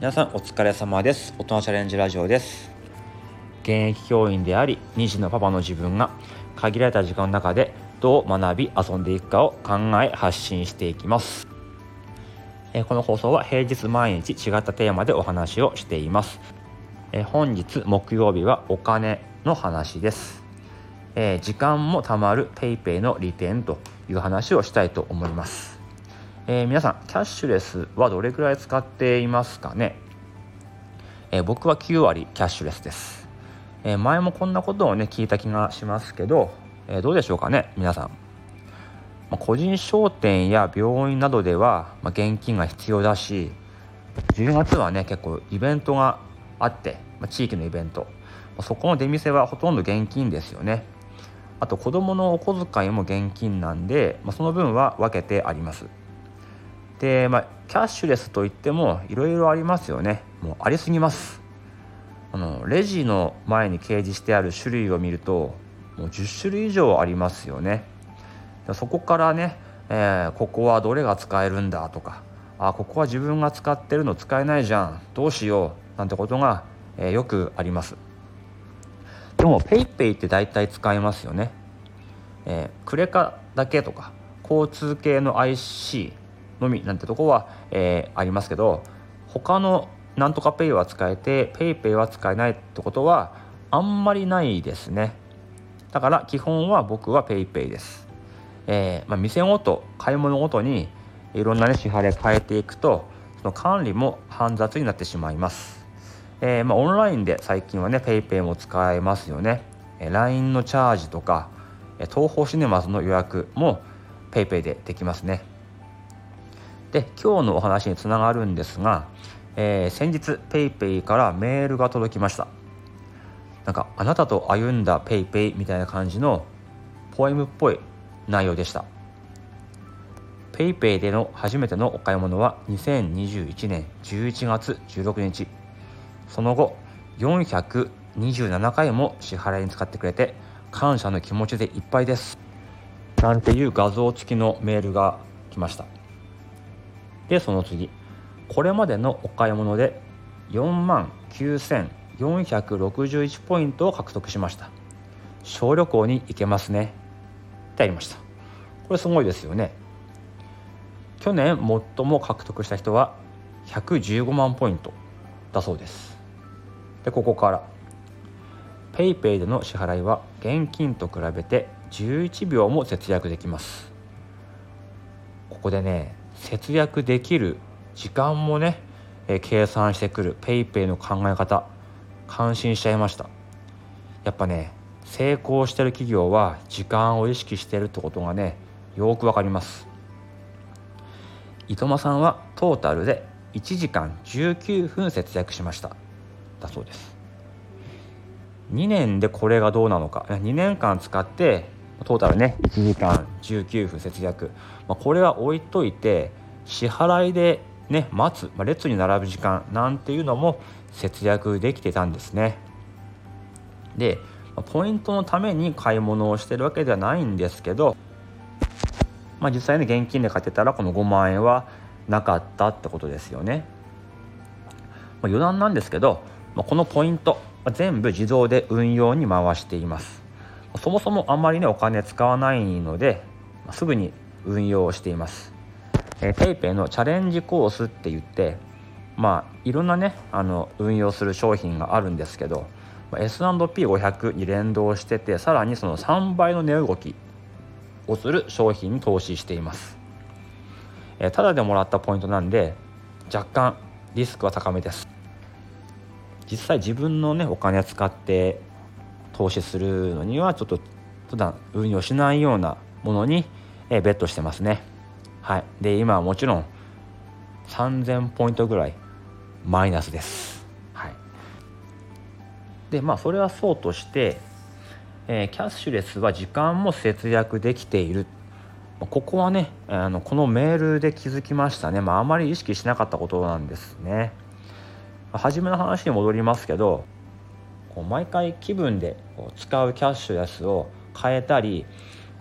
皆さんお疲れ様です。大人チャレンジラジオです。現役教員であり2児のパパの自分が限られた時間の中でどう学び遊んでいくかを考え発信していきます。この放送は平日毎日違ったテーマでお話をしています。本日木曜日はお金の話です。時間も貯まる PayPay の利点という話をしたいと思います。えー、皆さんキャッシュレスはどれくらい使っていますかね、えー、僕は9割キャッシュレスです、えー、前もこんなことをね聞いた気がしますけど、えどうでしょうかね？皆さん、まあ、個人商店や病院などでは、まあ、現金が必要だし10月はね結構イベントがあって、まあ、地域のイベント。まそこの出店はほとんど現金ですよね。あと子どものお小遣いも現金なんで、ま、その分は分けてあります。でまあキャッシュレスといってもいろいろありますよね。もうありすぎます。あのレジの前に掲示してある種類を見るともう10種類以上ありますよね。そこからね、えー、ここはどれが使えるんだとかあここは自分が使ってるの使えないじゃんどうしようなんてことが、えー、よくあります。でも PayPay って大体使えますよね、えー、クレカだけとか交通系の IC のみなんてとこは、えー、ありますけど他のなんとかペイは使えて PayPay は使えないってことはあんまりないですね。だから基本は僕は PayPay です、えーまあ、店ごと買い物ごとにいろんな、ね、支払い変えていくとその管理も煩雑になってしまいます、えーまあ、オンラインで最近はね PayPay も使えますよね。え LINE のチャージとか東宝シネマズの予約も PayPay でできますね。で今日のお話につながるんですが、えー、先日 PayPay からメールが届きました。なんかあなたと歩んだ PayPay みたいな感じのポエムっぽい内容でした。PayPay での初めてのお買い物は2021年11月16日。その後427回も支払いに使ってくれて感謝の気持ちでいっぱいです。なんていう画像付きのメールが来ました。でその次。これまでのお買い物で4万9461ポイントを獲得しました。小旅行に行けますね。ってありました。これすごいですよね。去年最も獲得した人は115万ポイントだそうです。でここから。PayPay での支払いは現金と比べて11秒も節約できます。ここでね節約できる時間もね、えー、計算してくる PayPay の考え方感心しちゃいました。やっぱね成功してる企業は時間を意識してるってことがねよくわかります。伊藤間さんはトータルで1時間19分節約しました。だそうです。2年でこれがどうなのか。2年間使ってトータルね1時間19分節約、まあ、これは置いといて支払いでね待つ、まあ、列に並ぶ時間なんていうのも節約できてたんですね。でポイントのために買い物をしてるわけではないんですけど、まあ、実際ね現金で買ってたらこの5万円はなかったってことですよね、まあ、余談なんですけど、まあ、このポイント全部自動で運用に回しています。そもそもあんまりねお金使わないので、すぐに運用しています。えー、PayPay のチャレンジコースって言ってまあいろんなねあの運用する商品があるんですけど S&P500 に連動しててさらにその3倍の値動きをする商品に投資しています、えー、ただでもらったポイントなんで若干リスクは高めです実際自分のねお金使って投資するのにはちょっと普段運用しないようなものに、えベットしてますね。はい、で今はもちろん3000ポイントぐらいマイナスです。はい、でまあそれはそうとして、えー、キャッシュレスは時間も節約できているここはねあのこのメールで気づきましたね、まあ、あまり意識しなかったことなんですね。初めの話に戻りますけどこう毎回気分でこう使うキャッシュレスを変えたり、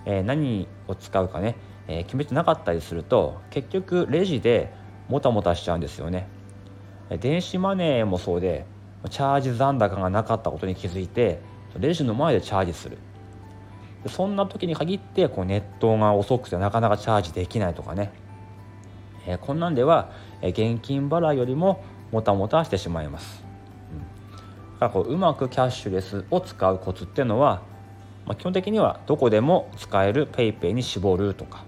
えー、何を使うかね、えー、決めてなかったりすると結局レジでもたもたしちゃうんですよね。電子マネーもそうでチャージ残高がなかったことに気づいてレジの前でチャージする。そんな時に限ってこうネットが遅くてなかなかチャージできないとかね、えー、こんなんでは現金払いよりももたもたしてしまいます、だからこううまくキャッシュレスを使うコツっていうのは、まあ、基本的にはどこでも使える PayPay に絞るとか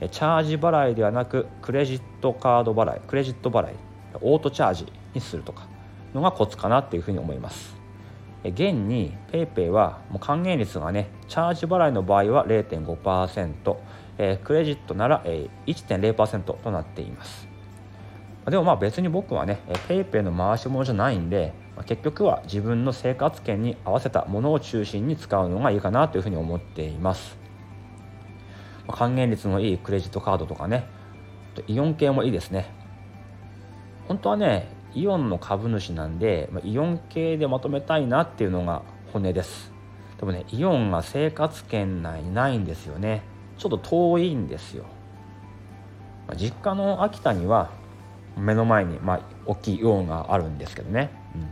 チャージ払いではなくクレジットカード払いクレジット払いオートチャージにするとかのがコツかなっていうふうに思います。現に PayPay はもう還元率がねチャージ払いの場合は0.5%、えー、クレジットなら、えー、1.0%となっています。でもまあ別に僕はね PayPay の回し物じゃないんで結局は自分の生活圏に合わせたものを中心に使うのがいいかなというふうに思っています。還元率のいいクレジットカードとかね。イオン系もいいですね。本当はねイオンの株主なんで、まイオン系でまとめたいなっていうのが本音です。でもねイオンが生活圏内にないんですよね。ちょっと遠いんですよ。ま実家の秋田には目の前に、まあ、大きいイオンがあるんですけどね、うん、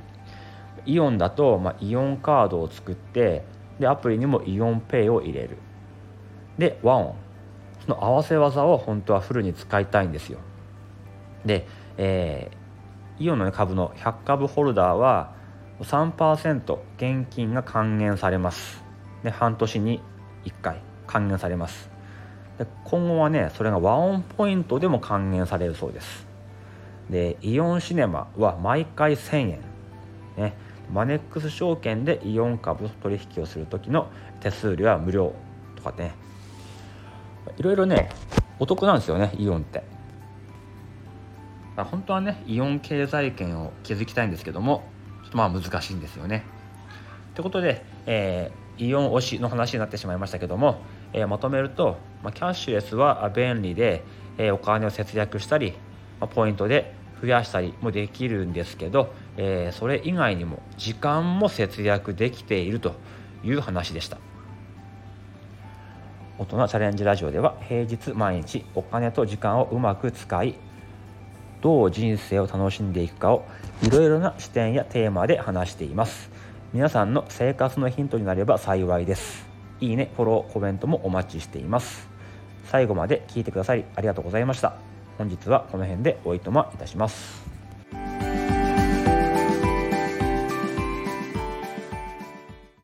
イオンだと、まあ、イオンカードを作ってでアプリにもイオンペイを入れる。で和音その合わせ技を本当はフルに使いたいんですよ。で、えー、イオンの株の100株ホルダーは3%現金が還元されます。で半年に1回還元されます。で今後はねそれが和音ポイントでも還元されるそうです。でイオンシネマは毎回1000円。ね。マネックス証券でイオン株取引をする時の手数料は無料とかね。いろいろねお得なんですよねイオンって。本当はねイオン経済圏を築きたいんですけどもちょっとまあ難しいんですよね。ということで、えー、イオン推しの話になってしまいましたけども、えー、まとめると、まあ、キャッシュレスは便利で、えー、お金を節約したり、まあ、ポイントで増やしたりもできるんですけど、えー、それ以外にも時間も節約できているという話でした。大人チャレンジラジオでは平日毎日お金と時間をうまく使いどう人生を楽しんでいくかをいろいろな視点やテーマで話しています。皆さんの生活のヒントになれば幸いです。いいねフォローコメントもお待ちしています。最後まで聞いてくださりありがとうございました。本日はこの辺でおいとまいたします。